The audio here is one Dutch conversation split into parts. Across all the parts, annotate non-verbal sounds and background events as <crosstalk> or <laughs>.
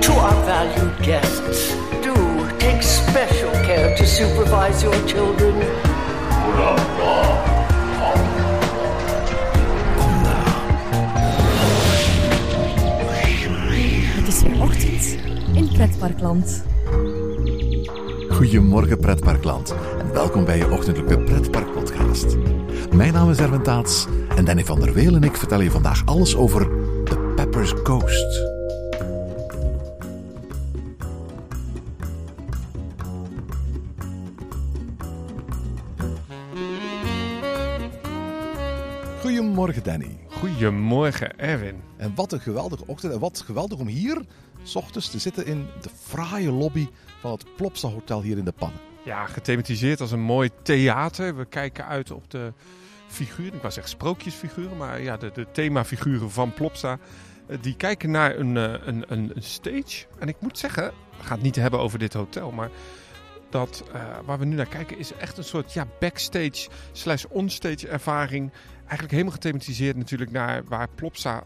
To our valued guests, do take special care to supervise your children. Het is weer ochtend in Pretparkland. Goedemorgen pretparkland en welkom bij je ochtendelijke pretparkpodcast. Mijn naam is Erwin Taats en Danny van der Weel en ik vertel je vandaag alles over Ghost. Goedemorgen Danny. Goedemorgen, Erwin. En wat een geweldige ochtend en wat geweldig om hier s ochtends te zitten in de fraaie lobby van het Plopsa Hotel hier in de Pannen. Ja, gethematiseerd als een mooi theater. We kijken uit op de figuren, ik wou zeggen sprookjesfiguren, maar ja, de, de themafiguren van Plopsa. Eh, Die kijken naar een, eh, een, een, een stage. En ik moet zeggen, we gaan het niet hebben over dit hotel, maar dat eh, waar we nu naar kijken is echt een soort ja, backstage slash onstage ervaring. Eigenlijk helemaal gethematiseerd natuurlijk naar waar Plopsa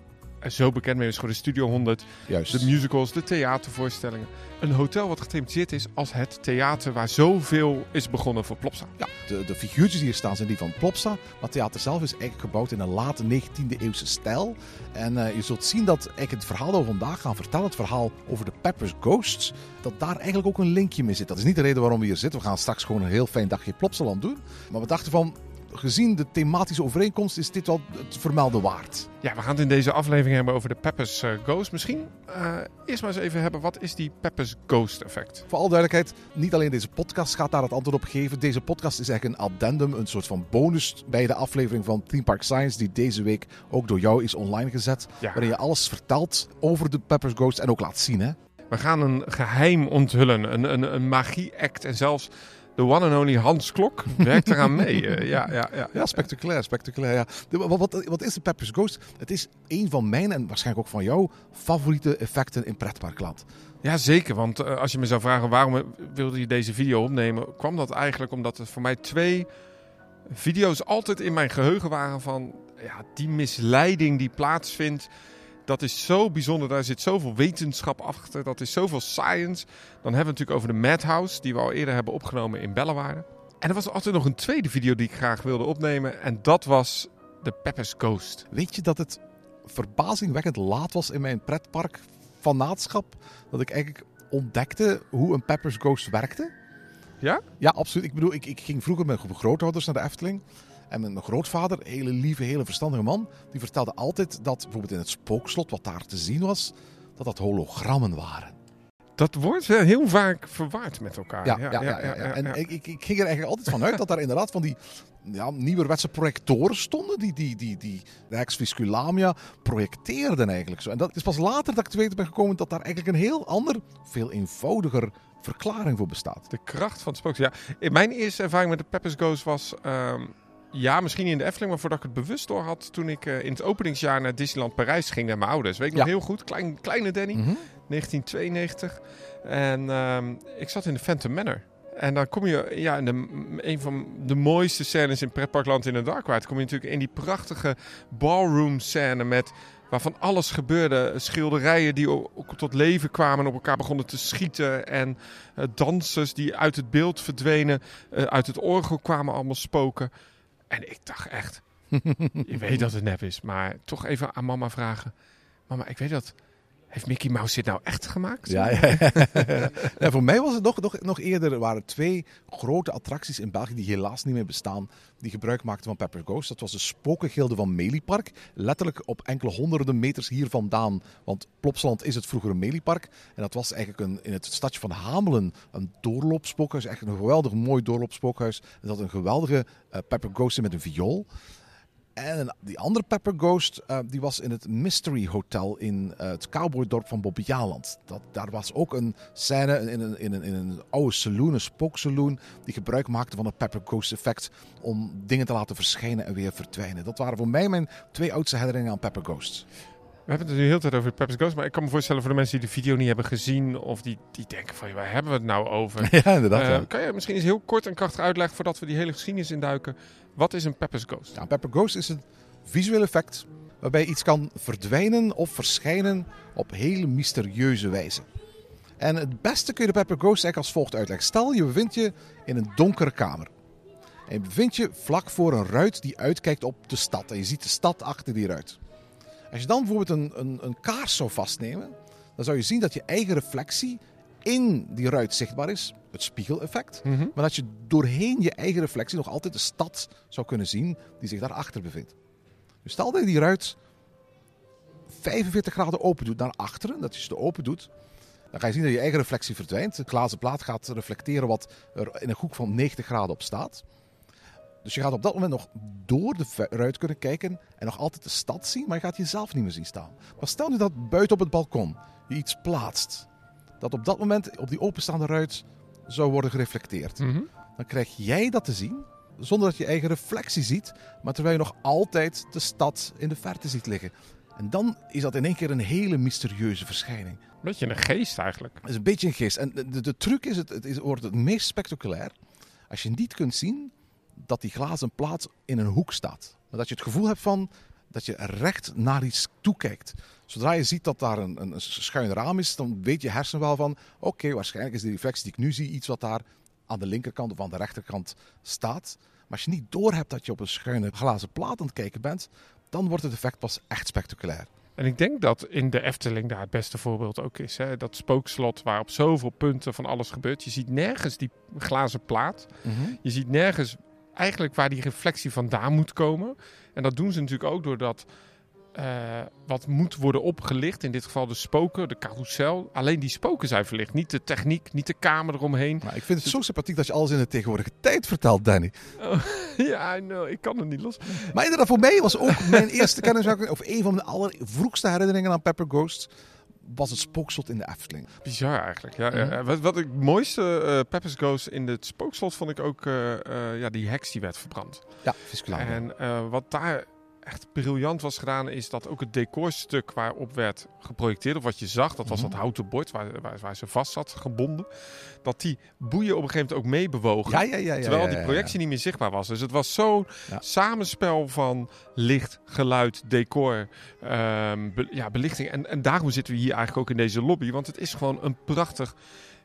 zo bekend mee is geworden. Studio 100, Juist. de musicals, de theatervoorstellingen. Een hotel wat gethematiseerd is als het theater waar zoveel is begonnen voor Plopsa. Ja, de, de figuurtjes die hier staan zijn die van Plopsa. Maar het theater zelf is eigenlijk gebouwd in een late 19e eeuwse stijl. En eh, je zult zien dat eigenlijk het verhaal dat we vandaag gaan vertellen, het verhaal over de Pepper's Ghosts, dat daar eigenlijk ook een linkje mee zit. Dat is niet de reden waarom we hier zitten. We gaan straks gewoon een heel fijn dagje Plopsaland doen. Maar we dachten van, gezien de thematische overeenkomst, is dit wel het vermelden waard. Ja, we gaan het in deze aflevering hebben over de Peppers eh, Ghost. Misschien eh, eerst maar eens even hebben, wat is die Peppers Ghost effect? Voor alle duidelijkheid, niet alleen deze podcast gaat daar het antwoord op geven. Deze podcast is eigenlijk een addendum, een soort van bonus bij de aflevering van Theme Park Science, die deze week ook door jou is online gezet. Ja. Waarin je alles vertelt over de Pepper's Ghost en ook laat zien. Hè? We gaan een geheim onthullen, een, een, een magie-act en zelfs de one and only Hans Klok werkt eraan mee. Eh, ja, ja, ja, Ja, spectaculair, spectaculair. Ja. De- wat, wat, wat is de Pepper's Ghost? Het is een van mijn en waarschijnlijk ook van jouw favoriete effecten in pretparkland. Ja, zeker. Want eh, als je me zou vragen waarom wilde je deze video opnemen, kwam dat eigenlijk omdat er voor mij twee video's altijd in mijn geheugen waren van ja, die misleiding die plaatsvindt. Dat is zo bijzonder. Daar zit zoveel wetenschap achter. Dat is zoveel science. Dan hebben we het natuurlijk over de Madhouse, die we al eerder hebben opgenomen in Bellewaarde. En er was altijd nog een tweede video die ik graag wilde opnemen. En dat was de Pepper's Ghost. Weet je dat het verbazingwekkend laat was in mijn pretpark fanaatschap? Dat ik eigenlijk ontdekte hoe een Pepper's Ghost werkte? Ja? Ja, absoluut. Ik bedoel, ik, ik ging vroeger met mijn grootouders naar de Efteling. En mijn grootvader, een hele lieve, hele verstandige man, die vertelde altijd dat bijvoorbeeld in het spookslot, wat daar te zien was, dat dat hologrammen waren. Dat wordt heel vaak verwaard met elkaar. Ja, ja, ja. ja, En Ik, ik, ik ging er eigenlijk altijd van uit dat daar inderdaad van die ja, nieuwerwetse projectoren stonden, die, die, die, die projecteerden eigenlijk zo. En dat is pas later dat ik te weten ben gekomen dat daar eigenlijk een heel ander, veel eenvoudiger verklaring voor bestaat. De kracht van het spook. Ja, in mijn eerste ervaring met de Peppers Ghost was... ehm, ja, misschien in de Efteling, maar voordat ik het bewust door had... toen ik eh, in het openingsjaar naar Disneyland Parijs ging met mijn ouders. Weet ik nog Ja. heel goed. Klein, kleine Danny, Mhm. 1992. En ehm, ik zat in de Phantom Manor. En dan kom je ja, in de, een van de mooiste scènes in Pretparkland in de Dark Ride. kom je natuurlijk in die prachtige ballroom scène met... Waarvan alles gebeurde. Schilderijen die ook tot leven kwamen en op elkaar begonnen te schieten. En eh, dansers die uit het beeld verdwenen. eh, uit het orgel kwamen allemaal spoken. En ik dacht echt, <laughs> je weet dat het nep is. Maar toch even aan mama vragen. Mama, ik weet dat. Heeft Mickey Mouse dit nou echt gemaakt? Ja, ja, <laughs> voor mij was het nog, nog, nog eerder. Er waren twee grote attracties in België die helaas niet meer bestaan. Die gebruik maakten van Pepper Ghost. Dat was de Spokengilde van Meliepark. Letterlijk op enkele honderden meters hier vandaan. Want Plopsaland is het vroegere Meliepark. En dat was eigenlijk een, in het stadje van Hamelen een doorloopspookhuis. Echt een geweldig mooi doorloopspookhuis. En dat had een geweldige eh, Pepper Ghost met een viool. En die andere Pepper Ghost, eh, die was in het Mystery Hotel in eh, het cowboydorp van Bobbejaanland. Dat, daar was ook een scène in een, in, een, in een oude saloon, een spooksaloon, die gebruik maakte van het Pepper Ghost effect om dingen te laten verschijnen en weer verdwijnen. Dat waren voor mij mijn twee oudste herinneringen aan Pepper Ghost. We hebben het nu heel de tijd over Pepper's Ghost. Maar ik kan me voorstellen voor de mensen die de video niet hebben gezien. Of die, die denken van, waar hebben we het nou over? <laughs> Ja, inderdaad. Eh. Kan je misschien eens heel kort en krachtig uitleggen voordat we die hele geschiedenis induiken. Wat is een Pepper's Ghost? Ja, Pepper Ghost is een visueel effect waarbij iets kan verdwijnen of verschijnen op heel mysterieuze wijze. En het beste kun je de Pepper Ghost eigenlijk als volgt uitleggen. Stel, je bevindt je in een donkere kamer. En je bevindt je vlak voor een ruit die uitkijkt op de stad. En je ziet de stad achter die ruit. Als je dan bijvoorbeeld een, een, een kaars zou vastnemen, dan zou je zien dat je eigen reflectie in die ruit zichtbaar is. Het spiegeleffect. Mhm. Maar dat je doorheen je eigen reflectie nog altijd de stad zou kunnen zien die zich daarachter bevindt. Dus stel dat je die ruit 45 graden open doet naar achteren, dat je ze open doet, dan ga je zien dat je eigen reflectie verdwijnt. De glazen plaat gaat reflecteren wat er in een hoek van 90 graden op staat. Dus je gaat op dat moment nog door de ruit kunnen kijken en nog altijd de stad zien, maar je gaat jezelf niet meer zien staan. Maar stel nu dat buiten op het balkon je iets plaatst, dat op dat moment op die openstaande ruit zou worden gereflecteerd. Mhm. Dan krijg jij dat te zien, zonder dat je eigen reflectie ziet, maar terwijl je nog altijd de stad in de verte ziet liggen. En dan is dat in één keer een hele mysterieuze verschijning. Beetje een geest eigenlijk. Het is een beetje een gist. En de, de, de truc is, het, het is, wordt het meest spectaculair als je niet kunt zien dat die glazen plaat in een hoek staat. Maar dat je het gevoel hebt van dat je recht naar iets toekijkt. Zodra je ziet dat daar een, een, schuin raam is, dan weet je hersen wel van... Oké, waarschijnlijk is de reflectie die ik nu zie iets wat daar aan de linkerkant of aan de rechterkant staat. Maar als je niet doorhebt dat je op een schuine glazen plaat aan het kijken bent, dan wordt het effect pas echt spectaculair. En ik denk dat in de Efteling daar het beste voorbeeld ook is. Hè? Dat spookslot waar op zoveel punten van alles gebeurt. Je ziet nergens die glazen plaat. Je ziet nergens eigenlijk waar die reflectie vandaan moet komen. En dat doen ze natuurlijk ook doordat eh, wat moet worden opgelicht. In dit geval de spoken, de carousel. Alleen die spoken zijn verlicht. Niet de techniek, niet de kamer eromheen. Maar ik vind het zo sympathiek dat je alles in de tegenwoordige tijd vertelt, Danny. <laughs> ja, I know, ik kan het niet los. Maar inderdaad, voor mij was ook mijn eerste kennismaking, of een van de allervroegste herinneringen aan Pepper Ghost, was het spookslot in de Efteling. Bizar eigenlijk. Ja, Mhm. Wat, wat ik het mooiste eh Peppers Ghost in het spookslot vond ik ook eh, eh, ja, die heks die werd verbrand. Ja, Visculano. En wat daar echt briljant was gedaan, is dat ook het decorstuk waarop werd geprojecteerd, of wat je zag, dat was Mhm. dat houten bord waar, waar, waar ze vast zat gebonden, dat die boeien op een gegeven moment ook meebewogen. Ja, ja, ja. ja Terwijl die projectie niet meer zichtbaar was. Dus het was zo'n samenspel van licht, geluid, decor, ehm, be- ja, belichting. En, en daarom zitten we hier eigenlijk ook in deze lobby. Want het is gewoon een prachtig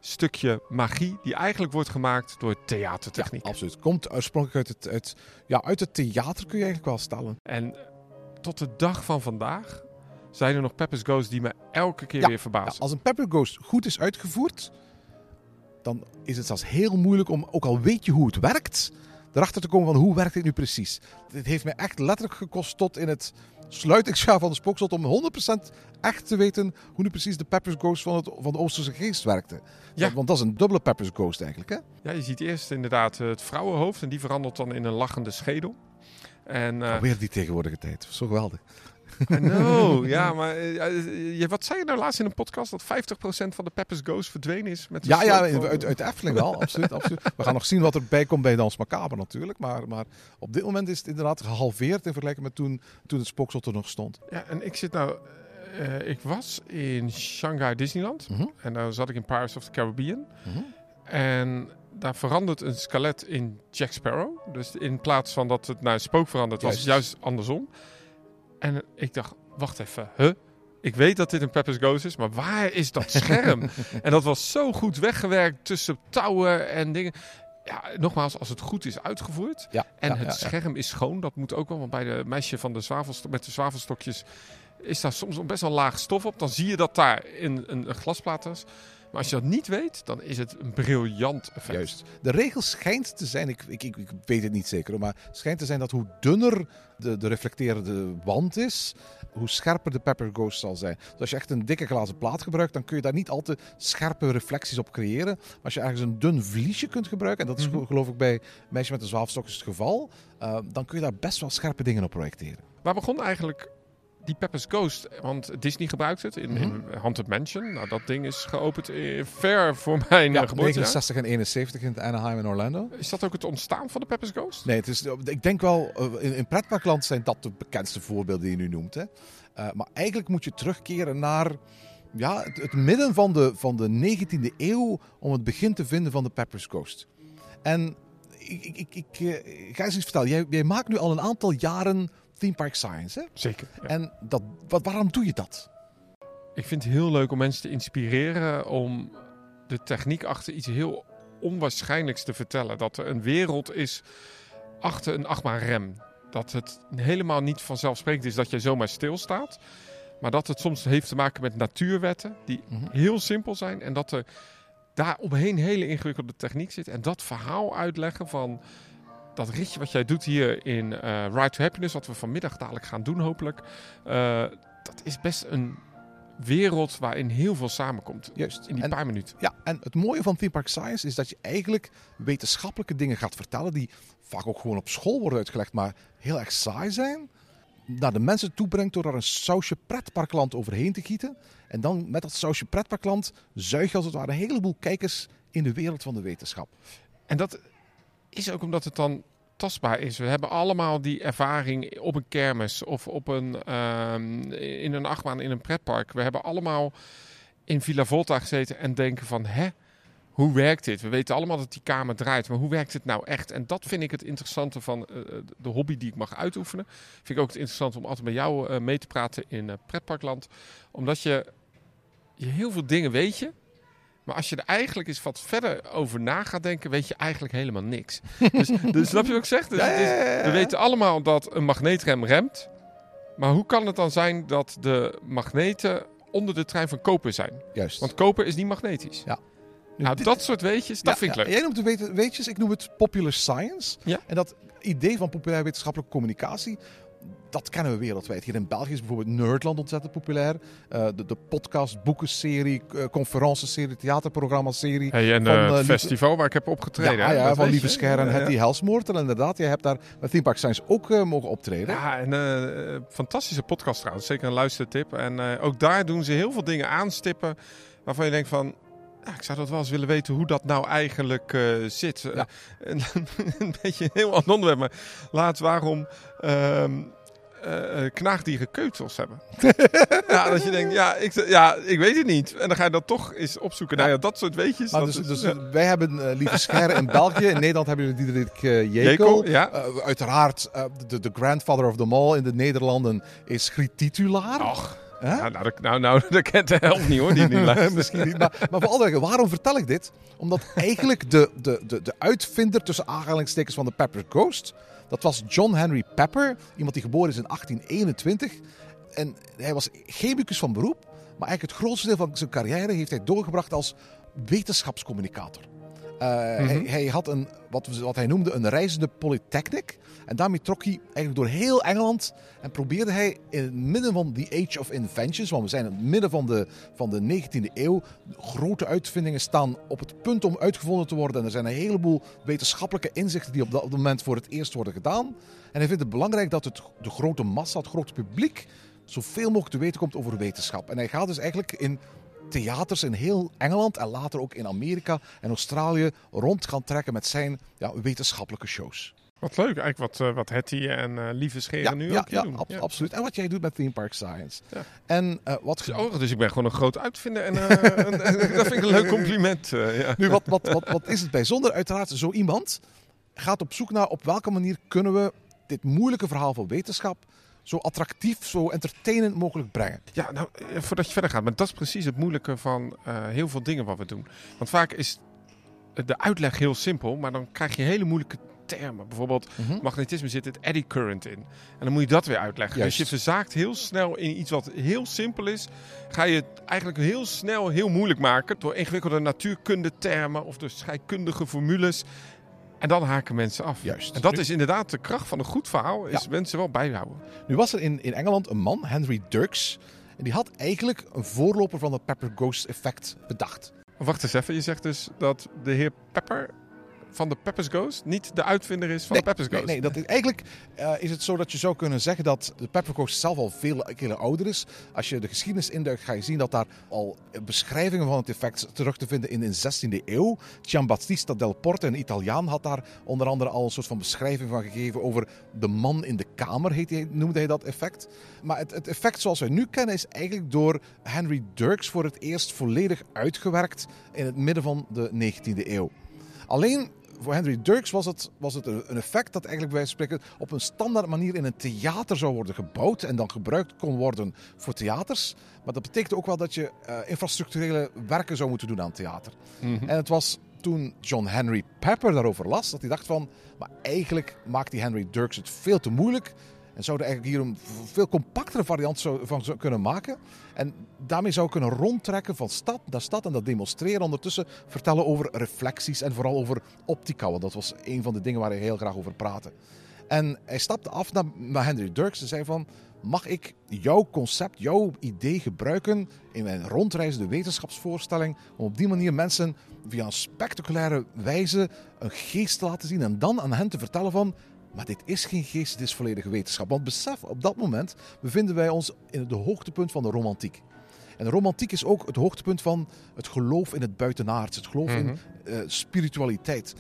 stukje magie die eigenlijk wordt gemaakt door theatertechniek. Ja, absoluut. Komt oorspronkelijk uit het, uit, ja, uit het theater, kun je eigenlijk wel stellen. En tot de dag van vandaag zijn er nog Peppers Ghosts die me elke keer Ja, weer Ja, verbazen. als een Pepper Ghost goed is uitgevoerd, dan is het zelfs heel moeilijk om, ook al weet je hoe het werkt, erachter te komen van hoe werkt dit nu precies. Dit heeft mij echt letterlijk gekost tot in het sluitingsjaar van de spookslot om 100% echt te weten hoe nu precies de Peppers Ghost van, het, van de Oosterse geest werkte. Ja. Want dat is een dubbele Peppers Ghost eigenlijk, hè? Ja, je ziet eerst inderdaad het vrouwenhoofd en die verandert dan in een lachende schedel. En, eh, Alweer die tegenwoordige tijd. Zo geweldig. Know, <laughs> ja, maar je, wat zei je nou laatst in een podcast? Dat 50% van de Peppers Ghost verdwenen is met Ja, ja, van- uit, uit Efteling wel, absoluut, absoluut. We gaan nog zien wat erbij komt bij Dans Macabre natuurlijk. Maar, maar op dit moment is het inderdaad gehalveerd in vergelijking met toen, toen het spookslot er nog stond. Ja, en ik zit nou... eh, ik was in Shanghai Disneyland. Mhm. En daar zat ik in Pirates of the Caribbean. Mhm. En daar verandert een skelet in Jack Sparrow. Dus in plaats van dat het naar een spook verandert, was het juist andersom. En ik dacht, wacht even, huh? Ik weet dat dit een Peppers Ghost is, maar waar is dat scherm? <laughs> en dat was zo goed weggewerkt tussen touwen en dingen. Ja, nogmaals, als het goed is uitgevoerd. Ja, En ja, het ja, scherm is schoon, dat moet ook wel. Want bij de meisje van de met de zwavelstokjes is daar soms best wel laag stof op. Dan zie je dat daar in een, een glasplaat is. Maar als je dat niet weet, dan is het een briljant effect. Juist. De regel schijnt te zijn, ik, ik, ik, ik weet het niet zeker, maar schijnt te zijn dat hoe dunner de, de reflecterende wand is, hoe scherper de Pepper Ghost zal zijn. Dus als je echt een dikke glazen plaat gebruikt, dan kun je daar niet al te scherpe reflecties op creëren. Maar als je ergens een dun vliesje kunt gebruiken, en dat is Mhm. geloof ik bij Meisje met de Zwaafstok het geval, eh, dan kun je daar best wel scherpe dingen op projecteren. Waar begon eigenlijk die Peppers Ghost? Want Disney gebruikt het in, in Mhm. Haunted Mansion. Nou, dat ding is geopend eh, ver voor <laughs> mijn Ja, geboortejaar. 69 en 71 in het Anaheim en Orlando. Is dat ook het ontstaan van de Peppers Ghost? Nee, het is, ik denk wel, eh, in, in pretparkland zijn dat de bekendste voorbeelden die je nu noemt. Hè. Eh, maar eigenlijk moet je terugkeren naar ja, het, het midden van de, van de 19e eeuw om het begin te vinden van de Pepper's Ghost. En ik, ik, ik, ik, eh, ga eens iets vertellen. Jij, jij maakt nu al een aantal jaren theme park science. Hè? Zeker. ja. En dat, wat, waarom doe je dat? Ik vind het heel leuk om mensen te inspireren om de techniek achter iets heel onwaarschijnlijks te vertellen. Dat er een wereld is achter een achtbaanrem. Dat het helemaal niet vanzelfsprekend is dat je zomaar stilstaat. Maar dat het soms heeft te maken met natuurwetten die Mhm. heel simpel zijn. En dat er daar omheen hele ingewikkelde techniek zit. En dat verhaal uitleggen van dat ritje wat jij doet hier in eh Ride to Happiness, wat we vanmiddag dadelijk gaan doen hopelijk. eh, dat is best een wereld waarin heel veel samenkomt. Juist. In die En- paar minuten. Ja, en het mooie van Theme Park Science is dat je eigenlijk wetenschappelijke dingen gaat vertellen die vaak ook gewoon op school worden uitgelegd, maar heel erg saai zijn. Naar de mensen toe brengt door daar een sausje pretparkland overheen te gieten. En dan met dat sausje pretparkland zuig je als het ware een heleboel kijkers in de wereld van de wetenschap. En dat is ook omdat het dan tastbaar is. We hebben allemaal die ervaring op een kermis of op een, ehm, in een achtbaan in een pretpark. We hebben allemaal in Villa Volta gezeten en denken van... Hè, hoe werkt dit? We weten allemaal dat die kamer draait, maar hoe werkt het nou echt? En dat vind ik het interessante van eh, de hobby die ik mag uitoefenen. Vind ik ook het interessante om altijd met jou eh, mee te praten in eh, pretparkland. Omdat je, je heel veel dingen weet je, maar als je er eigenlijk eens wat verder over na gaat denken, weet je eigenlijk helemaal niks. Dus, dus snap je wat ik zeg? Dus Ja, ja, ja, we weten allemaal dat een magneetrem remt. Maar hoe kan het dan zijn dat de magneten onder de trein van koper zijn? Juist. Want koper is niet magnetisch. Ja. Nu, Nou, dit- dat soort weetjes, dat vind ik leuk. Jij noemt het weet- weetjes, ik noem het popular science. Ja. En dat idee van populair wetenschappelijke communicatie, dat kennen we wereldwijd. Hier in België is bijvoorbeeld Nerdland ontzettend populair. Eh, de, de podcast, boekenserie, uh, conferentieserie, theaterprogramma-serie. Hey, en Van, eh, het festival waar ik heb opgetreden. ja, ja, van Lieve je. Scher en Ja, Hetty ja. Helsmoort. En inderdaad, jij hebt daar met Theme Park Science ook mogen optreden. Ja, en fantastische podcast trouwens. Zeker een luistertip. En ook daar doen ze heel veel dingen aanstippen waarvan je denkt van... Ja, ik zou dat wel eens willen weten hoe dat nou eigenlijk zit. Ja. <laughs> een beetje een heel ander onderwerp, maar laat waarom ehm eh, eh, knaagdieren keutels hebben. <laughs> ja, dat je denkt, ja ik, ja, ik weet het niet. En dan ga je dat toch eens opzoeken. Nou ja, dat soort weetjes. Maar dat dus, is- dus ja. wij hebben eh, Lieve Scher in België. In Nederland hebben we Diederik eh, Jekel. Jekel, ja. Eh, uiteraard, eh, de, de grandfather of them all in de Nederlanden is Griet Titulaar. Och, Hè? nou, nou, dat- nou, nou, <laughs> dat kent de helft niet hoor, die niet luistert. <laughs> Misschien niet. Maar, maar voor alle waarom vertel ik dit? Omdat eigenlijk de, de, de, de uitvinder tussen aanhalingstekens van de Pepper Ghost, dat was John Henry Pepper, iemand die geboren is in 1821. En hij was chemicus van beroep, maar eigenlijk het grootste deel van zijn carrière heeft hij doorgebracht als wetenschapscommunicator. Eh, hij, hij had een, wat, wat hij noemde een reizende polytechnic. En daarmee trok hij eigenlijk door heel Engeland. En probeerde hij in het midden van the Age of Inventions, want we zijn in het midden van de, van de 19e eeuw. Grote uitvindingen staan op het punt om uitgevonden te worden. En er zijn een heleboel wetenschappelijke inzichten die op dat moment voor het eerst worden gedaan. En hij vindt het belangrijk dat het, de grote massa, het grote publiek, zoveel mogelijk te weten komt over wetenschap. En hij gaat dus eigenlijk in theaters in heel Engeland en later ook in Amerika en Australië rond gaan trekken met zijn ja, wetenschappelijke shows. Wat leuk, eigenlijk wat, eh, wat Hetty en eh, Lieve Scheren nu ja, ook ja, doen. ab- absoluut. En wat jij doet met Theme Park Science. Ja. En eh, wat, Oh, dus ik ben gewoon een groot uitvinder en, dat vind ik een leuk compliment. ja. nu, wat, wat, wat, wat is het bijzonder? Uiteraard, zo iemand gaat op zoek naar op welke manier kunnen we dit moeilijke verhaal van wetenschap zo attractief, zo entertainend mogelijk brengen. Ja, nou, eh, voordat je verder gaat, maar dat is precies het moeilijke van eh, heel veel dingen wat we doen. Want vaak is de uitleg heel simpel, maar dan krijg je hele moeilijke termen. Bijvoorbeeld, Mhm. magnetisme zit het eddy current in. En dan moet je dat weer uitleggen. Juist. Dus je verzaakt heel snel in iets wat heel simpel is. Ga je het eigenlijk heel snel heel moeilijk maken door ingewikkelde natuurkunde termen of door scheikundige formules. En dan haken mensen af. Juist. En dat is inderdaad de kracht van een goed verhaal, is Ja. mensen wel bijhouden. Nu was er in, in Engeland een man, Henry Dirks. En die had eigenlijk een voorloper van het Pepper Ghost effect bedacht. Wacht eens even, je zegt dus dat de heer Pepper van de Peppers Ghost niet de uitvinder is van de Peppers nee, Ghost. nee, dat is, eigenlijk eh, is het zo dat je zou kunnen zeggen dat de Pepper Ghost zelf al veel keren ouder is. Als je de geschiedenis induikt, ga je zien dat daar al beschrijvingen van het effect terug te vinden in de 16e eeuw. Giambattista del Porte, een Italiaan, had daar onder andere al een soort van beschrijving van gegeven over de man in de kamer, heet hij, noemde hij dat effect. Maar het, het effect zoals we nu kennen is eigenlijk door Henry Dirks voor het eerst volledig uitgewerkt in het midden van de 19e eeuw. Alleen voor Henry Dirks was het, was het een effect dat eigenlijk bij wijze van spreken op een standaard manier in een theater zou worden gebouwd en dan gebruikt kon worden voor theaters. Maar dat betekent ook wel dat je eh, infrastructurele werken zou moeten doen aan theater. En het was toen John Henry Pepper daarover las, dat hij dacht van, maar eigenlijk maakt die Henry Dirks het veel te moeilijk. En zouden eigenlijk hier een veel compactere variant van kunnen maken. En daarmee zou kunnen rondtrekken van stad naar stad en dat demonstreren. Ondertussen vertellen over reflecties en vooral over optica. Want dat was een van de dingen waar hij heel graag over praatte. En hij stapte af naar Henry Dirks en zei van... Mag ik jouw concept, jouw idee gebruiken in mijn rondreizende wetenschapsvoorstelling... om op die manier mensen via een spectaculaire wijze een geest te laten zien... en dan aan hen te vertellen van... Maar dit is geen geest, dit is volledige wetenschap. Want besef, op dat moment bevinden wij ons in het hoogtepunt van de romantiek. En de romantiek is ook het hoogtepunt van het geloof in het buitenaards, het geloof in eh, spiritualiteit.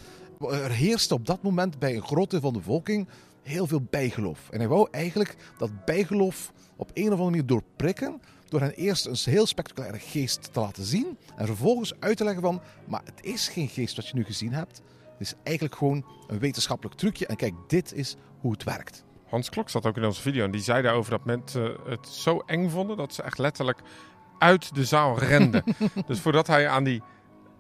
Er heerste op dat moment bij een groot deel van de bevolking heel veel bijgeloof. En hij wou eigenlijk dat bijgeloof op een of andere manier doorprikken door hen eerst een heel spectaculaire geest te laten zien en vervolgens uit te leggen van, maar het is geen geest wat je nu gezien hebt. Het is eigenlijk gewoon een wetenschappelijk trucje en kijk, dit is hoe het werkt. Hans Klok zat ook in onze video en die zei daarover dat mensen het zo eng vonden dat ze echt letterlijk uit de zaal renden. <laughs> dus voordat hij aan die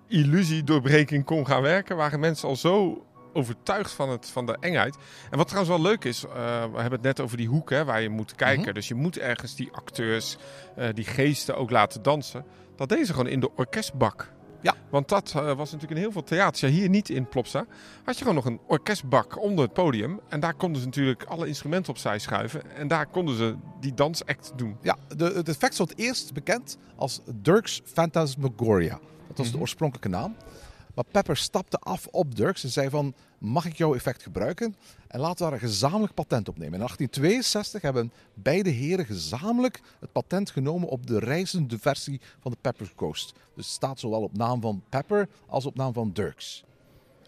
illusiedoorbreking kon gaan werken, waren mensen al zo overtuigd van, het, van de engheid. En wat trouwens wel leuk is, eh, we hebben het net over die hoek hè, waar je moet kijken. Mhm. Dus je moet ergens die acteurs, eh, die geesten ook laten dansen. Dat deze gewoon in de orkestbak. Ja. Want dat eh, was natuurlijk in heel veel theaters. Ja, hier niet in Plopsa. Had je gewoon nog een orkestbak onder het podium. En daar konden ze natuurlijk alle instrumenten opzij schuiven. En daar konden ze die dansact doen. Ja, de, het effect stond eerst bekend als Dirks Phantasmagoria. Dat was de oorspronkelijke naam. Maar Pepper stapte af op Dirks en zei van, mag ik jouw effect gebruiken? En laten we daar een gezamenlijk patent op nemen. In 1862 hebben beide heren gezamenlijk het patent genomen op de reizende versie van de Pepper Ghost. Dus het staat zowel op naam van Pepper als op naam van Dirks.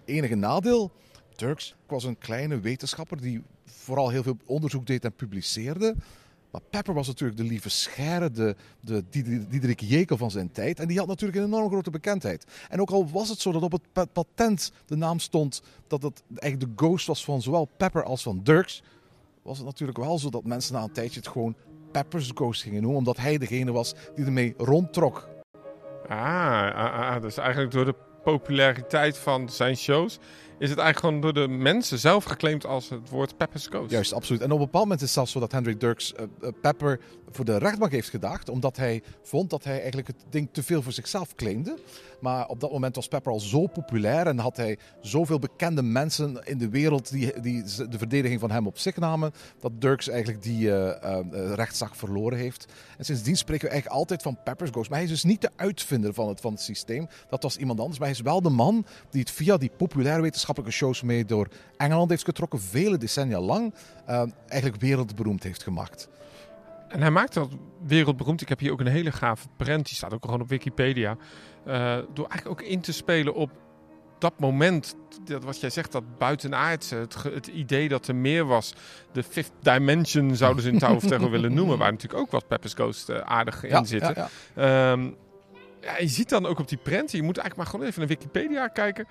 Enige nadeel, Dirks was een kleine wetenschapper die vooral heel veel onderzoek deed en publiceerde. Maar Pepper was natuurlijk de lieve Scherre, de, de Dieder- Diederik Jekel van zijn tijd. En die had natuurlijk een enorm grote bekendheid. En ook al was het zo dat op het pa- patent de naam stond dat het eigenlijk de ghost was van zowel Pepper als van Dirks, was het natuurlijk wel zo dat mensen na een tijdje het gewoon Pepper's Ghost gingen noemen, omdat hij degene was die ermee rondtrok. Ah, ah, ah, dus eigenlijk door de populariteit van zijn shows... is het eigenlijk gewoon door de mensen zelf geclaimd als het woord Pepper's Ghost. Juist, absoluut. En op een bepaald moment is het zelfs zo dat Hendrik Dirks eh, eh, Pepper voor de rechtbank heeft gedaagd. Omdat hij vond dat hij eigenlijk het ding te veel voor zichzelf claimde. Maar op dat moment was Pepper al zo populair en had hij zoveel bekende mensen in de wereld die, die de verdediging van hem op zich namen. Dat Dirks eigenlijk die eh, rechtszaak verloren heeft. En sindsdien spreken we eigenlijk altijd van Pepper's Ghost. Maar hij is dus niet de uitvinder van het, van het systeem. Dat was iemand anders. Maar hij is wel de man die het via die populaire wetenschappelijke shows mee door Engeland heeft getrokken. Vele decennia lang. eh, eigenlijk wereldberoemd heeft gemaakt. En hij maakt dat wereldberoemd. Ik heb hier ook een hele gave prent. Die staat ook gewoon op Wikipedia. Eh, door eigenlijk ook in te spelen op dat moment. Dat, wat jij zegt, dat buitenaardse. Het, het idee dat er meer was. De fifth dimension zouden ze in Tower of Terror willen noemen. Waar natuurlijk ook wat Pepper's Ghost eh, aardig in zitten. Ja, ja. Ehm, ja, je ziet dan ook op die prent, je moet eigenlijk maar gewoon even naar Wikipedia kijken.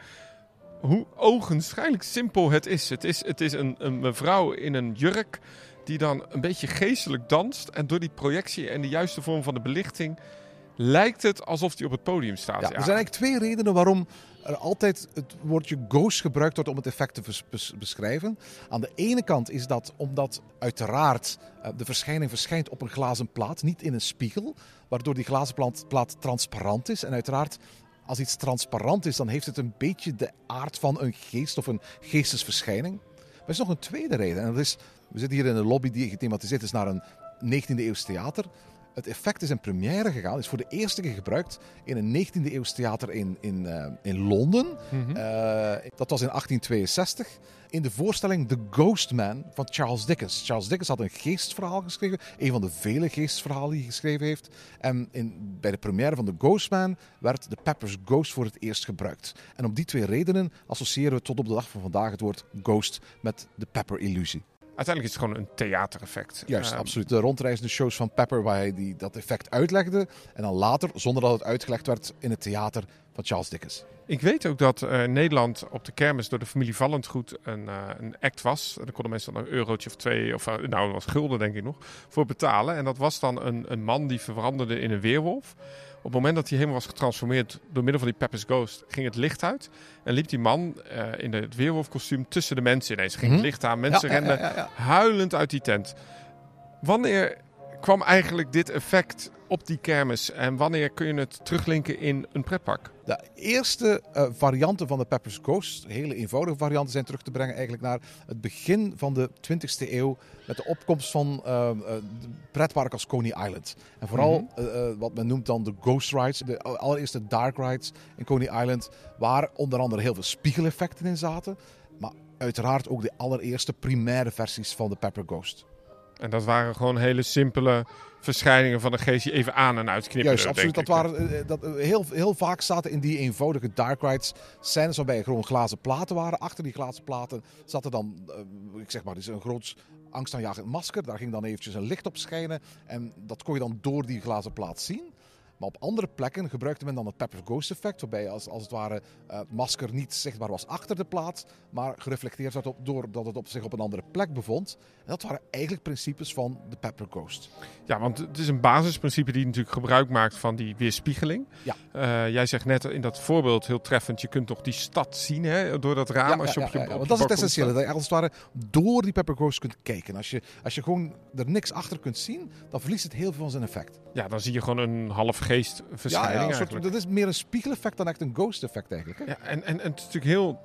Hoe ogenschijnlijk simpel het is. Het is, het is een, een mevrouw in een jurk die dan een beetje geestelijk danst. En door die projectie en de juiste vorm van de belichting lijkt het alsof die op het podium staat. Ja, er zijn eigenlijk twee redenen waarom er altijd het woordje ghost gebruikt wordt om het effect te bes- bes- beschrijven. Aan de ene kant is dat omdat uiteraard eh, de verschijning verschijnt op een glazen plaat, niet in een spiegel, waardoor die glazen plaat, plaat transparant is. En uiteraard, als iets transparant is, dan heeft het een beetje de aard van een geest of een geestesverschijning. Maar er is nog een tweede reden. En dat is, we zitten hier in een lobby die gethematiseerd is naar een 19e eeuws theater. Het effect is in première gegaan, is voor de eerste keer gebruikt in een 19e eeuws theater in, in, eh, in Londen. Eh, dat was in 1862. In de voorstelling The Ghost Man van Charles Dickens. Charles Dickens had een geestverhaal geschreven, een van de vele geestverhalen die hij geschreven heeft. En in, bij de première van The Ghost Man werd de Pepper's Ghost voor het eerst gebruikt. En om die twee redenen associëren we tot op de dag van vandaag het woord ghost met de Pepper-illusie. Uiteindelijk is het gewoon een theatereffect. Juist, Ehm, absoluut. De rondreizende shows van Pepper, waar hij die, dat effect uitlegde. En dan later, zonder dat het uitgelegd werd, in het theater van Charles Dickens. Ik weet ook dat eh, Nederland op de kermis door de familie Vallendgoed een, eh, een act was. En daar konden mensen dan een eurotje of twee, of eh, nou, dat was gulden denk ik nog, voor betalen. En dat was dan een, een man die veranderde in een weerwolf. Op het moment dat hij helemaal was getransformeerd door middel van die Pepper's Ghost, ging het licht uit. En liep die man eh, in het weerwolfkostuum tussen de mensen ineens. Ging het Mhm. licht aan, mensen Ja, renden ja, ja, ja. huilend uit die tent. Wanneer kwam eigenlijk dit effect op die kermis? En wanneer kun je het teruglinken in een pretpark? De eerste eh, varianten van de Pepper's Ghost, hele eenvoudige varianten, zijn terug te brengen eigenlijk naar het begin van de 20e eeuw. Met de opkomst van eh, eh, de pretparken als Coney Island. En vooral eh, eh, wat men noemt dan de Ghost Rides, de allereerste Dark Rides in Coney Island. Waar onder andere heel veel spiegeleffecten in zaten. Maar uiteraard ook de allereerste primaire versies van de Pepper Ghost. En dat waren gewoon hele simpele verschijningen van de geest die even aan en uitknippen. Juist, absoluut. Dat waren, eh, dat, eh, heel, heel vaak zaten in die eenvoudige dark rides scènes waarbij gewoon glazen platen waren. Achter die glazen platen zat er dan, eh, ik zeg maar, dus een groot angstaanjagend masker. Daar ging dan eventjes een licht op schijnen. En dat kon je dan door die glazen plaat zien. Maar op andere plekken gebruikte men dan het Pepper Ghost effect. Waarbij als, als het ware eh, het masker niet zichtbaar was achter de plaat. Maar gereflecteerd werd op, doordat het op zich op een andere plek bevond. En dat waren eigenlijk principes van de Pepper Ghost. Ja, want het is een basisprincipe die natuurlijk gebruik maakt van die weerspiegeling. Ja. Eh, jij zegt net in dat voorbeeld heel treffend, je kunt toch die stad zien hè, door dat raam. als je op je, op want dat is het essentiële. Dat je als het ware door die Pepper Ghost kunt kijken. Als je, als je gewoon er niks achter kunt zien, dan verliest het heel veel van zijn effect. Ja, dan zie je gewoon een half geest verschijning een soort- eigenlijk. dat is meer een spiegeleffect dan echt een ghost effect eigenlijk. Hè? Ja, en, en, en het is natuurlijk heel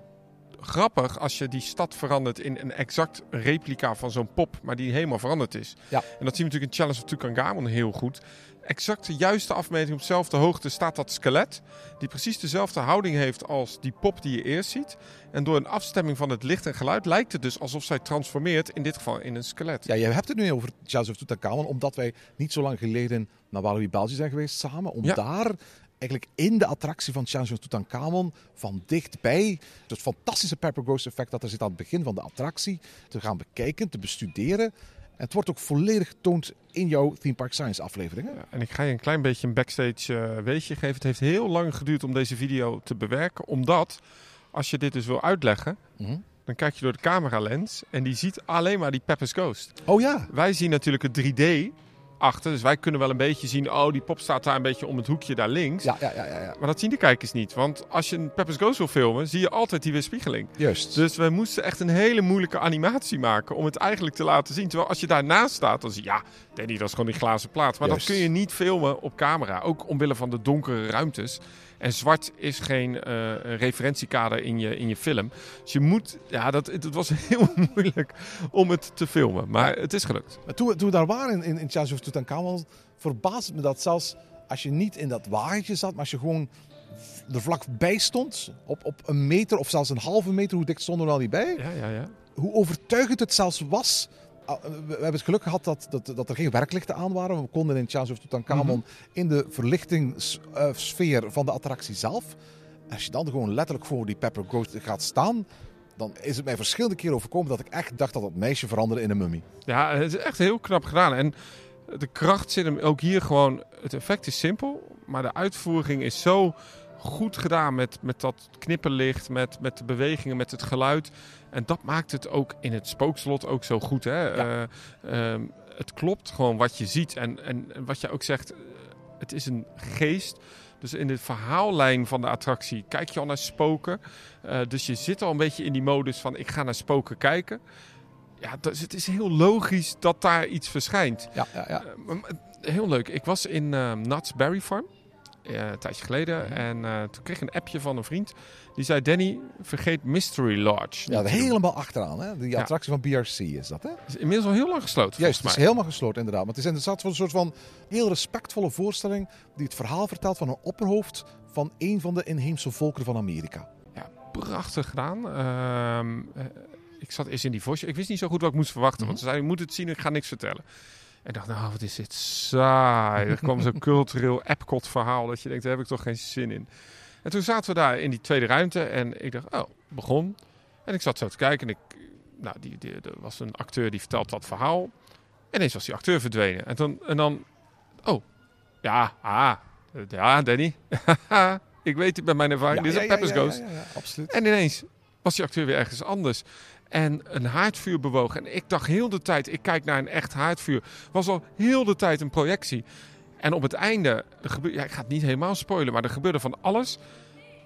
grappig als je die stad verandert in een exact replica van zo'n pop, maar die helemaal veranderd is. Ja. En dat zien we natuurlijk in Challenge of Tutankhamon heel goed. Exact de juiste afmeting op dezelfde hoogte staat dat skelet, die precies dezelfde houding heeft als die pop die je eerst ziet. En door een afstemming van het licht en geluid lijkt het dus alsof zij transformeert, in dit geval in een skelet. Ja, je hebt het nu over of Tutankhamon, omdat wij niet zo lang geleden naar Walibi België zijn geweest samen. Om Ja. daar eigenlijk in de attractie van Charles of Tutankhamon van dichtbij het fantastische Pepper Ghost effect dat er zit aan het begin van de attractie te gaan bekijken, te bestuderen. Het wordt ook volledig getoond in jouw Theme Park Science afleveringen. Ja, En ik ga je een klein beetje een backstage eh, weetje geven. Het heeft heel lang geduurd om deze video te bewerken, omdat als je dit dus wil uitleggen, Mhm. dan kijk je door de cameralens en die ziet alleen maar die Pepper's Ghost. Oh ja, Wij zien natuurlijk het 3D achter, dus wij kunnen wel een beetje zien, oh die pop staat daar een beetje om het hoekje daar links. ja, ja, ja, ja, ja. Maar dat zien de kijkers niet, want als je een Pepper's Ghost wil filmen, zie je altijd die weerspiegeling. juist. Dus we moesten echt een hele moeilijke animatie maken om het eigenlijk te laten zien. Terwijl als je daarnaast staat, dan zie je, ja, Danny, dat is gewoon die glazen plaat. Maar Juist. dat kun je niet filmen op camera, ook omwille van de donkere ruimtes. En zwart is geen eh, referentiekader in je, in je film. Dus je moet, ja, dat, het was <laughs> heel moeilijk om het te filmen. Maar het is gelukt. Maar toen, we- toen we daar waren in, in, Charles of Tutankhamon, verbaasde me dat zelfs als je niet in dat wagentje zat, maar als je gewoon er vlakbij stond, op, op een meter of zelfs een halve meter, hoe dik stonden we er al niet bij, Ja, ja, ja. hoe overtuigend het zelfs was. Ah, We hebben het geluk gehad dat, dat, dat er geen werklichten aan waren. We konden in Charles of Tutankhamon in de verlichtingssfeer van de attractie zelf. Als je dan gewoon letterlijk voor die Pepper Ghost gaat staan, dan is het mij verschillende keren overkomen dat ik echt dacht dat dat meisje veranderde in een mummie. Ja, het is echt heel knap gedaan. En de kracht zit hem ook hier gewoon. Het effect is simpel, maar de uitvoering is zo goed gedaan met, met dat knipperlicht, met, met de bewegingen, met het geluid. En dat maakt het ook in het spookslot ook zo goed. Hè? Ja. Eh, ehm, het klopt gewoon wat je ziet. En, en, en wat je ook zegt, eh, het is een geest. Dus in de verhaallijn van de attractie kijk je al naar spoken. Eh, dus je zit al een beetje in die modus van ik ga naar spoken kijken. Ja, dus het is heel logisch dat daar iets verschijnt. Ja, ja, ja. Heel leuk. Ik was in uh, Nuts Berry Farm. Eh, een tijdje geleden. Mhm. En eh, toen kreeg ik een appje van een vriend. Die zei: Danny, vergeet Mystery Lodge. Ja, niet te doen." helemaal achteraan. Hè? Die attractie van BRC is dat, hè? is inmiddels al heel lang gesloten. Juist, het is helemaal gesloten inderdaad. Maar het is inderdaad een soort van heel respectvolle voorstelling die het verhaal vertelt van een opperhoofd van een van de inheemse volkeren van Amerika. Ja, prachtig gedaan. Ehm, eh, ik zat eerst in die voice. Ik wist niet zo goed wat ik moest verwachten. Want ze zeiden, je moet het zien, ik ga niks vertellen. En ik dacht, nou, wat is dit saai. Er kwam zo'n cultureel Epcot verhaal dat je denkt, daar heb ik toch geen zin in. En toen zaten we daar in die tweede ruimte en ik dacht, oh, begon. En ik zat zo te kijken en ik nou, die, die, er was een acteur die vertelt dat verhaal. En ineens was die acteur verdwenen. En dan, en dan oh, ja, ah, ja, Danny. <laughs> ik weet het bij mijn ervaring. Dit is een Pepper's Ghost. Ja, ja, absoluut. En ineens was die acteur weer ergens anders. En een haardvuur bewoog. En ik dacht heel de tijd, ik kijk naar een echt haardvuur. Was al heel de tijd een projectie. En op het einde, er gebeurde, ja, ik ga het niet helemaal spoilen, maar er gebeurde van alles.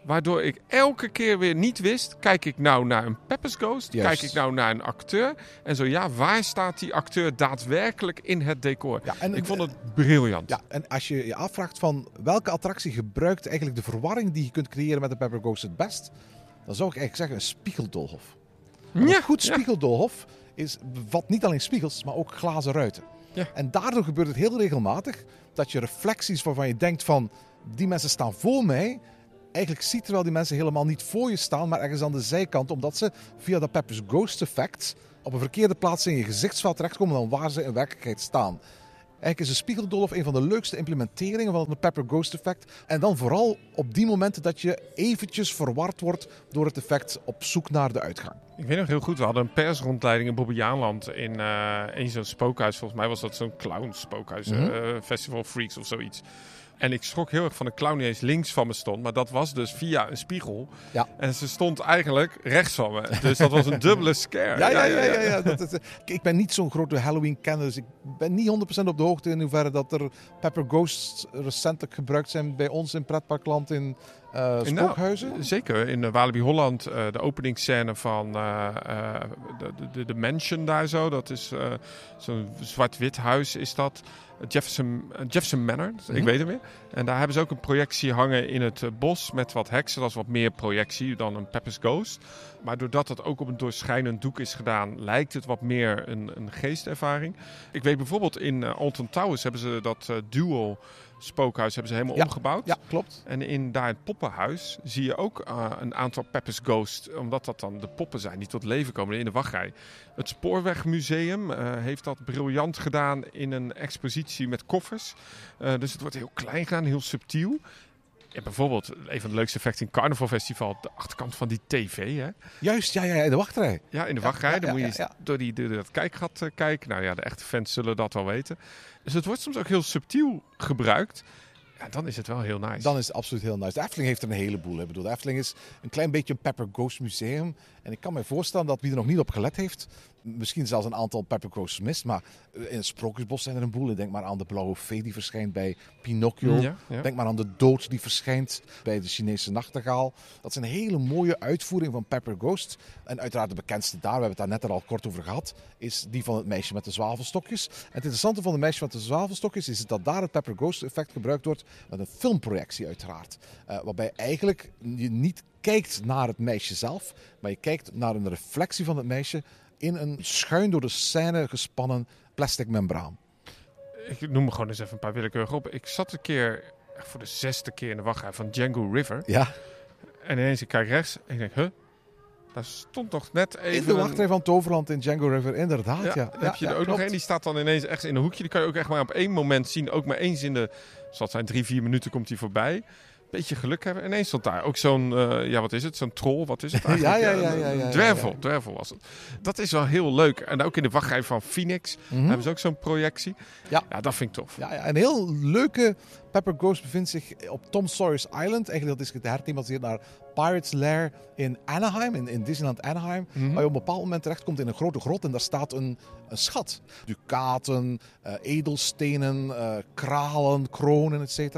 Waardoor ik elke keer weer niet wist, kijk ik nou naar een Pepper's Ghost? Juist. Kijk ik nou naar een acteur? En zo ja, waar staat die acteur daadwerkelijk in het decor? Ja, en- ik vond het briljant. Ja, en als je je afvraagt van welke attractie gebruikt eigenlijk de verwarring die je kunt creëren met de Pepper Ghost het best, dan zou ik eigenlijk zeggen een spiegeldolhof. Ja, een goed ja. spiegeldolhof is, bevat niet alleen spiegels, maar ook glazen ruiten. Ja. En daardoor gebeurt het heel regelmatig dat je reflecties waarvan je denkt van die mensen staan voor mij, eigenlijk ziet terwijl die mensen helemaal niet voor je staan, maar ergens aan de zijkant, omdat ze via dat Pepper's Ghost effect op een verkeerde plaats in je gezichtsveld terechtkomen dan waar ze in werkelijkheid staan. Eigenlijk is een spiegeldolf een van de leukste implementeringen van het Pepper Ghost effect. En dan vooral op die momenten dat je eventjes verward wordt door het effect op zoek naar de uitgang. Ik weet nog heel goed, we hadden een persrondleiding in Bobbejaanland in, eh in zo'n spookhuis. Volgens mij was dat zo'n clown spookhuis, Mhm. eh, Festival Freaks of zoiets. En ik schrok heel erg van een clown die eens links van me stond. Maar dat was dus via een spiegel. Ja. En ze stond eigenlijk rechts van me. Dus dat was een dubbele scare. <laughs> Ja, ja, ja. ja, ja. Dat, is- ik ben niet zo'n grote Halloween-kenner, dus ik ben niet 100% op de hoogte in hoeverre dat er Pepper Ghosts recentelijk gebruikt zijn bij ons in pretparkland in eh Nou. Zeker, in Walibi Holland, eh, de openingsscène van eh, de, de, de Mansion daar zo. Dat is zo'n zwart-wit huis is dat. Jefferson, Jefferson Manor, ik Mhm. weet het weer. En daar hebben ze ook een projectie hangen in het bos met wat heksen. Dat is wat meer projectie dan een Pepper's Ghost. Maar doordat dat ook op een doorschijnend doek is gedaan, lijkt het wat meer een, een geestervaring. Ik weet bijvoorbeeld in Alton Towers hebben ze dat dual spookhuis hebben ze helemaal Ja. omgebouwd. Ja, klopt. En in daar het poppenhuis zie je ook eh, een aantal Pepper's Ghost. Omdat dat dan de poppen zijn die tot leven komen in de wachtrij. Het Spoorwegmuseum eh, heeft dat briljant gedaan in een expositie met koffers. Eh, dus het wordt heel klein gedaan, heel subtiel. Ja, bijvoorbeeld, een van de leukste effecten in Carnival Festival, de achterkant van die tv. Hè? Juist, ja, ja, ja, de wachtrij. Ja, in de Ja, wachtrij. ja, dan moet je door, die, door dat kijkgat kijken. Nou ja, de echte fans zullen dat wel weten. Dus het wordt soms ook heel subtiel gebruikt. Ja, dan is het wel heel nice. Dan is het absoluut heel nice. De Efteling heeft er een heleboel. Ik bedoel, de Efteling is een klein beetje een Pepper Ghost museum. En ik kan me voorstellen dat wie er nog niet op gelet heeft, misschien zelfs een aantal Pepper Ghosts mist. Maar in het Sprookjesbos zijn er een boel. Denk maar aan de blauwe vee die verschijnt bij Pinocchio. Ja, ja. Denk maar aan de dood die verschijnt bij de Chinese nachtegaal. Dat zijn hele mooie uitvoeringen van Pepper Ghost. En uiteraard de bekendste daar, we hebben het daar net er al kort over gehad, is die van het meisje met de zwavelstokjes. En het interessante van het meisje met de zwavelstokjes is dat daar het Pepper Ghost effect gebruikt wordt met een filmprojectie uiteraard. Eh, waarbij eigenlijk je niet kijkt naar het meisje zelf, maar je kijkt naar een reflectie van het meisje in een schuin door de scène gespannen plastic membraan. Ik noem me gewoon eens even een paar willekeurige op. Ik zat een keer, voor de zesde keer in de wachtrij van Django River. Ja, En ineens ik kijk rechts en ik denk, huh? Daar stond nog net even... in de een- wachtrij van Toverland in Django River, inderdaad. Ja, Ja, dan heb je er ook nog één. Die staat dan ineens echt in een hoekje. Die kan je ook echt maar op één moment zien. Ook maar eens in de, zal zijn, drie, vier minuten komt hij voorbij. Beetje geluk hebben. En ineens stond daar ook zo'n, eh, ja wat is het? Zo'n troll, wat is het <laughs> eigenlijk? Ja, ja, ja, ja, ja, Dwervel, ja. dwervel was het. Dat is wel heel leuk. En ook in de wachtrij van Phoenix Mhm. hebben ze ook zo'n projectie. Ja. ja, dat vind ik tof. Ja, ja, een heel leuke Pepper Ghost bevindt zich op Tom Sawyer's Island. Eigenlijk dat is herthematiseerd naar Pirates Lair in Anaheim, in, in Disneyland Anaheim. Mhm. Waar je op een bepaald moment terechtkomt in een grote grot en daar staat een, een schat. Ducaten, eh, edelstenen, eh, kralen, kronen, etc.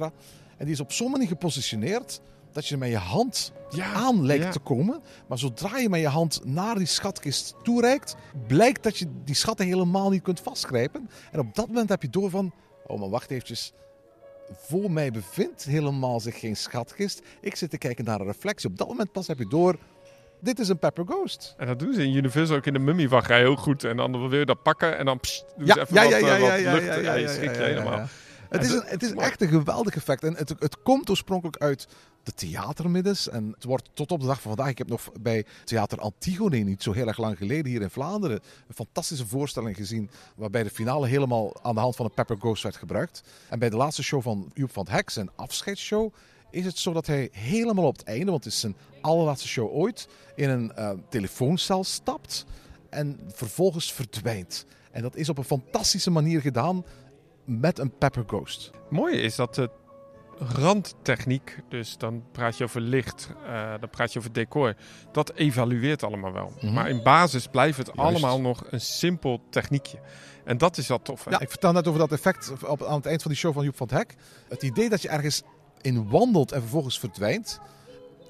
En die is op zo'n manier gepositioneerd dat je met je hand Ja, aan lijkt ja. te komen. Maar zodra je met je hand naar die schatkist toereikt, blijkt dat je die schatten helemaal niet kunt vastgrijpen. En op dat moment heb je door van, oh maar wacht eventjes, voor mij bevindt helemaal zich geen schatkist. Ik zit te kijken naar een reflectie. Op dat moment pas heb je door, dit is een Pepper Ghost. En dat doen ze in Universal ook in de Mummy-wachtrij heel goed. En dan wil je dat pakken en dan pssst, doen Ja, ze even ja, wat, ja, eh, ja, wat ja, ja, lucht. ja, je schrik helemaal. Het is, een, het is echt een geweldig effect. En het, het komt oorspronkelijk uit de theatermiddens. En het wordt tot op de dag van vandaag. Ik heb nog bij Theater Antigone, niet zo heel erg lang geleden hier in Vlaanderen, een fantastische voorstelling gezien. Waarbij de finale helemaal aan de hand van een Pepper Ghost werd gebruikt. En bij de laatste show van Joep van het Hek, zijn afscheidsshow, is het zo dat hij helemaal op het einde, want het is zijn allerlaatste show ooit, in een eh, telefooncel stapt. en vervolgens verdwijnt. En dat is op een fantastische manier gedaan met een Pepper Ghost. Het mooie is dat de randtechniek, dus dan praat je over licht, uh, dan praat je over decor, dat evalueert allemaal wel. Mhm. Maar in basis blijft het allemaal nog een simpel techniekje. En dat is wel tof. hè? Ja, ik vertel net over dat effect op, aan het eind van die show van Joep van het Hek. Het idee dat je ergens in wandelt en vervolgens verdwijnt,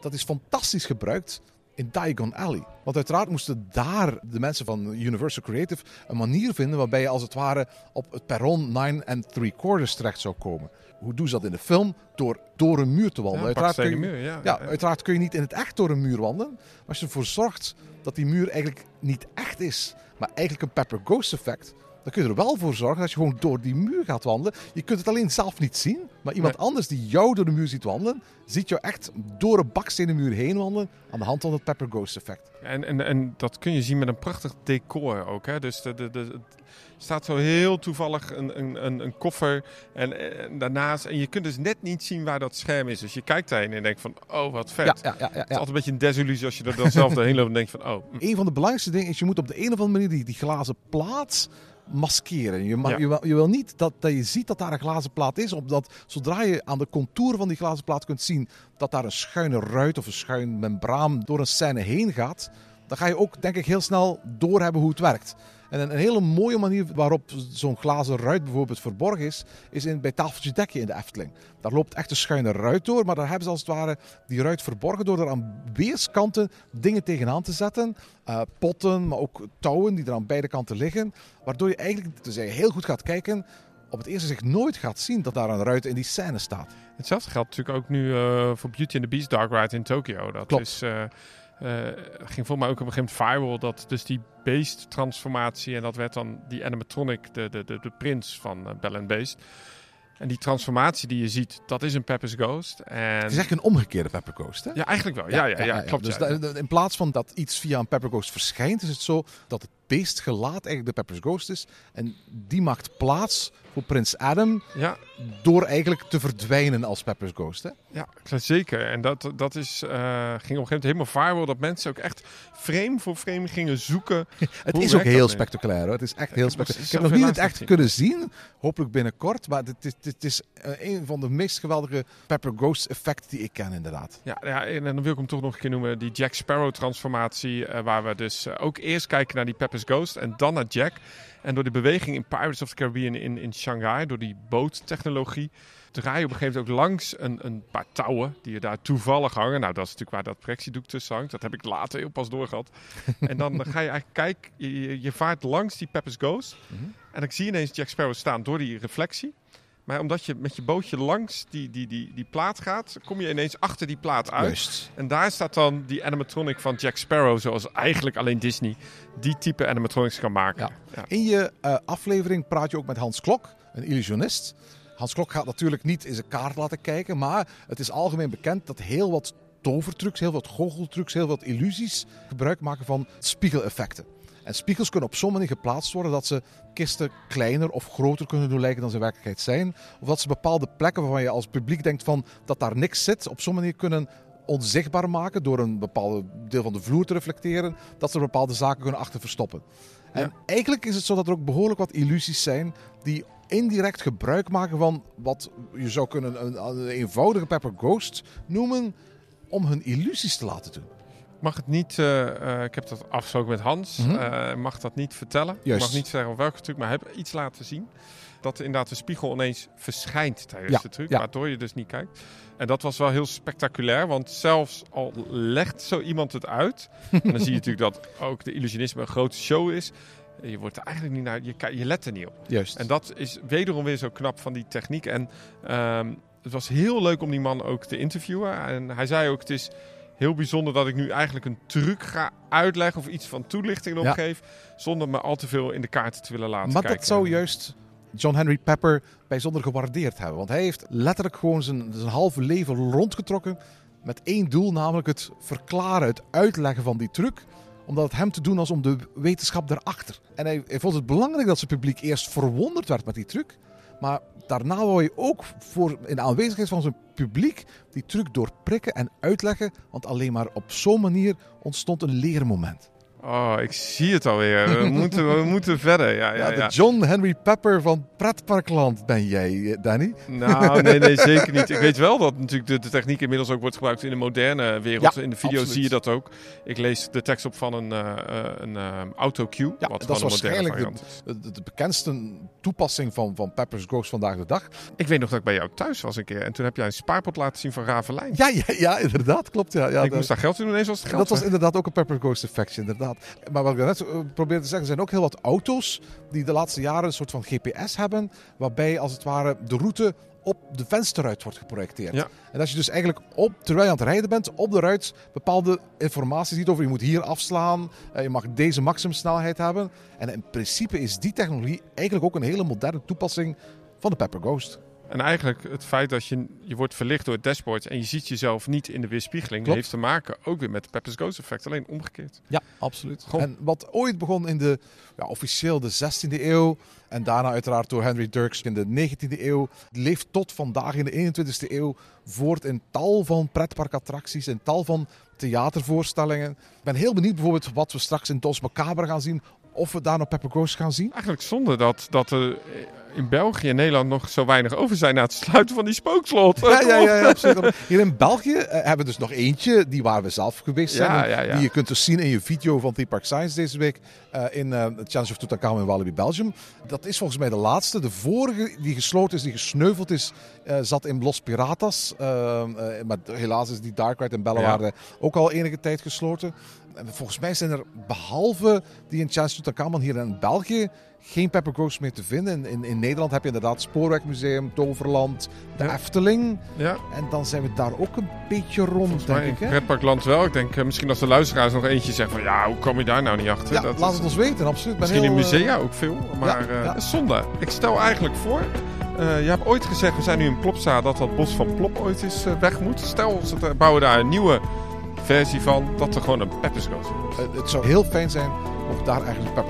dat is fantastisch gebruikt in Diagon Alley. Want uiteraard moesten daar de mensen van Universal Creative een manier vinden waarbij je als het ware op het perron 9 en 3 quarters terecht zou komen. Hoe doen ze dat in de film? Door, door een muur te wandelen. Ja, uiteraard, kun je, muur, ja, Ja. uiteraard kun je niet in het echt door een muur wandelen. Maar als je ervoor zorgt dat die muur eigenlijk niet echt is, maar eigenlijk een Pepper Ghost effect, dan kun je er wel voor zorgen dat je gewoon door die muur gaat wandelen. Je kunt het alleen zelf niet zien, maar iemand Nee. anders die jou door de muur ziet wandelen, ziet jou echt door een bakstenen muur heen wandelen aan de hand van het Pepper Ghost effect. En, en, en dat kun je zien met een prachtig decor ook. Hè? Dus de, de, de, het staat zo heel toevallig een, een, een, een koffer en, en daarnaast. En je kunt dus net niet zien waar dat scherm is. Dus je kijkt daarheen en denkt van, oh wat vet. Ja, ja, ja, ja, Het is altijd een beetje een desillusie als je er dan zelf <laughs> doorheen loopt en denkt van, oh. hm. Een van de belangrijkste dingen is, je moet op de een of andere manier die, die glazen plaat maskeren. Je, Ja. je wil niet dat, dat je ziet dat daar een glazen plaat is, omdat zodra je aan de contour van die glazen plaat kunt zien dat daar een schuine ruit of een schuin membraan door een scène heen gaat, dan ga je ook denk ik heel snel doorhebben hoe het werkt. En een, een hele mooie manier waarop zo'n glazen ruit bijvoorbeeld verborgen is, is in, bij Tafeltje Dekje in de Efteling. Daar loopt echt een schuine ruit door, maar daar hebben ze als het ware die ruit verborgen door er aan weerskanten dingen tegenaan te zetten. Eh, potten, maar ook touwen die er aan beide kanten liggen. Waardoor je eigenlijk, dus je heel goed gaat kijken, op het eerste zicht nooit gaat zien dat daar een ruit in die scène staat. Hetzelfde geldt natuurlijk ook nu eh, voor Beauty and the Beast Dark Ride in Tokyo. Dat Klopt. is, eh, ging volgens mij ook op een gegeven moment viral. Dat dus die Beast transformatie en dat werd dan die animatronic, de, de, de, de prins van eh, Bell and Beast. En die transformatie die je ziet, dat is een Pepper's Ghost. En... Het is echt een omgekeerde Pepper Ghost, hè? Ja, eigenlijk wel. Ja, ja, ja, klopt. Dus ja. in plaats van dat iets via een Pepper Ghost verschijnt, is het zo dat het beestgelaat eigenlijk de Pepper's Ghost is. En die maakt plaats voor Prins Adam ja, door eigenlijk te verdwijnen als Pepper's Ghost. Hè? Ja, zeker. En dat, dat is, eh, ging op een gegeven moment helemaal viral. Dat mensen ook echt frame voor frame gingen zoeken. <laughs> Het is ook heel spectaculair. Hoor. Het is echt heel spectaculair. Ik heb nog niet het echt kunnen zien. Hopelijk binnenkort. Maar het is, het is eh, een van de meest geweldige Pepper Ghost effecten die ik ken inderdaad. Ja, ja, en dan wil ik hem toch nog een keer noemen. Die Jack Sparrow transformatie. eh, waar we dus ook eerst kijken naar die Ghost en dan naar Jack. En door de beweging in Pirates of the Caribbean in, in Shanghai, door die boottechnologie, draai je op een gegeven moment ook langs een, een paar touwen die je daar toevallig hangen. Nou, dat is natuurlijk waar dat projectiedoek tussen hangt. Dat heb ik later heel pas doorgehad. <laughs> en dan ga je eigenlijk kijken, je, vaart langs die Pepper's Ghost. Mhm. En dan zie je ineens Jack Sparrow staan door die reflectie. Maar omdat je met je bootje langs die, die, die, die plaat gaat, kom je ineens achter die plaat uit. Juist. En daar staat dan die animatronic van Jack Sparrow, zoals eigenlijk alleen Disney die type animatronics kan maken. Ja. Ja. In je eh, aflevering praat je ook met Hans Klok, een illusionist. Hans Klok gaat natuurlijk niet in zijn kaart laten kijken, maar het is algemeen bekend dat heel wat tovertrucs, heel wat goocheltrucs, heel wat illusies gebruik maken van spiegeleffecten. En spiegels kunnen op zo'n manier geplaatst worden dat ze kisten kleiner of groter kunnen doen lijken dan ze in werkelijkheid zijn. Of dat ze bepaalde plekken waarvan je als publiek denkt van dat daar niks zit, op zo'n manier kunnen onzichtbaar maken door een bepaald deel van de vloer te reflecteren, dat ze bepaalde zaken kunnen achter verstoppen. En Ja. eigenlijk is het zo dat er ook behoorlijk wat illusies zijn die indirect gebruik maken van wat je zou kunnen een, een eenvoudige Pepper Ghost noemen, om hun illusies te laten doen. Mag het niet, eh, eh, ik heb dat afgesproken met Hans, eh, mag dat niet vertellen. Juist. Ik mag niet zeggen welke truc, maar heeft iets laten zien. Dat inderdaad de spiegel ineens verschijnt tijdens Ja, de truc, ja. waardoor je dus niet kijkt. En dat was wel heel spectaculair, want zelfs al legt zo iemand het uit, en <laughs> dan zie je natuurlijk dat ook de illusionisme een grote show is. Je wordt er eigenlijk niet naar, je, je let er niet op. Juist. En dat is wederom weer zo knap van die techniek. En ehm, het was heel leuk om die man ook te interviewen. En hij zei ook, het is heel bijzonder dat ik nu eigenlijk een truc ga uitleggen of iets van toelichting erop Ja. geef, zonder me al te veel in de kaarten te willen laten maar kijken. dat zou juist John Henry Pepper bijzonder gewaardeerd hebben. Want hij heeft letterlijk gewoon zijn, zijn halve leven rondgetrokken met één doel, namelijk het verklaren, het uitleggen van die truc. Omdat het hem te doen was om de wetenschap daarachter. En hij, hij vond het belangrijk dat zijn publiek eerst verwonderd werd met die truc. Maar daarna wou je ook voor, in de aanwezigheid van zijn publiek die truc doorprikken en uitleggen. Want alleen maar op zo'n manier ontstond een leermoment. Oh, ik zie het alweer. We <laughs> moeten, we moeten verder. Ja, ja, Ja, ja. de John Henry Pepper van Pretparkland ben jij, eh, Danny. Nou, nee, nee, <laughs> zeker niet. Ik weet wel dat natuurlijk de, de techniek inmiddels ook wordt gebruikt in de moderne wereld. Ja, in de video absoluut. zie je dat ook. Ik lees de tekst op van een, eh, een autocue. Ja, wat dat is waarschijnlijk de, de, de bekendste toepassing van, van Pepper's Ghost vandaag de dag. Ik weet nog dat ik bij jou thuis was een keer. En toen heb jij een spaarpot laten zien van Ravelijn. Ja, ja, ja inderdaad, klopt. Ja, ja, ik dat- moest daar geld in doen, ineens was het geld dat was inderdaad ook een Pepper Ghost effectje, inderdaad. Maar wat ik net eh, probeerde te zeggen, er zijn ook heel wat auto's die de laatste jaren een soort van GPS hebben, waarbij als het ware de route op de vensterruit wordt geprojecteerd. Ja. En als je dus eigenlijk op, terwijl je aan het rijden bent, op de ruit bepaalde informatie ziet over je moet hier afslaan, eh, je mag deze maximumsnelheid hebben. En in principe is die technologie eigenlijk ook een hele moderne toepassing van de Pepper Ghost. En eigenlijk het feit dat je, je wordt verlicht door het dashboard en je ziet jezelf niet in de weerspiegeling, Klopt. heeft te maken ook weer met het Pepper's Ghost effect. Alleen omgekeerd. Ja, absoluut. Goh. En wat ooit begon in de, ja, officieel de 16e eeuw en daarna uiteraard door Henry Dirks in de 19e eeuw, leeft tot vandaag in de 21e eeuw voort in tal van pretparkattracties, in tal van theatervoorstellingen. Ik ben heel benieuwd bijvoorbeeld wat we straks in Dos Macabre gaan zien, of we daar nog Pepper Ghost gaan zien. Eigenlijk zonde dat, dat er in België en Nederland nog zo weinig over zijn na het sluiten van die spookslot. Ja, ja, ja, ja, <laughs> absoluut. Hier in België eh, hebben we dus nog eentje, die waar we zelf geweest zijn. Ja, ja. Die je kunt dus zien in je video van Theme Park Science deze week eh, in het Challenge of Tutankhamun in Walibi, Belgium. Dat is volgens mij de laatste. De vorige die gesloten is, die gesneuveld is, zat in Los Piratas. Eh, eh, maar helaas is die Dark Ride in Bellewaarde ook al enige tijd gesloten. En volgens mij zijn er, behalve die in Tutankhamun hier in België, geen Pepper Ghost meer te vinden. In, in, Nederland heb je inderdaad Spoorwegmuseum, Toverland, de Ja. Efteling. Ja, En dan zijn we daar ook een beetje rond, denk ik. Hè? Pretparkland wel. Ik denk eh, misschien als de luisteraars nog eentje zeggen van ja, hoe kom je daar nou niet achter? Ja, Dat laat is- het ons weten, absoluut. Misschien in heel, eh, musea ook veel, maar eh ja. zonde. Ik stel eigenlijk voor, je hebt ooit gezegd, we zijn nu in Plopsa, dat dat bos van Plop ooit is weg moet. Stel, ze bouwen daar een nieuwe versie van, dat er gewoon een Peppers Ghost is. eh, het zou heel fijn zijn mocht daar eigenlijk eh,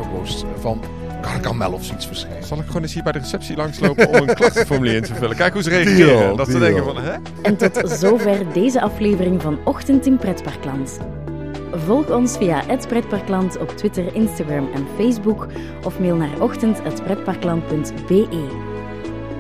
van Gargamel of zoiets verschijnen. Zal ik gewoon eens hier bij de receptie langslopen om een klachtenformulier in te vullen? Kijk hoe ze reageren. Deal, dat ze denken van, hè? En tot zover deze aflevering van Ochtend in Pretparkland. Volg ons via het Pretparkland op Twitter, Instagram en Facebook of mail naar ochtend.pretparkland.be.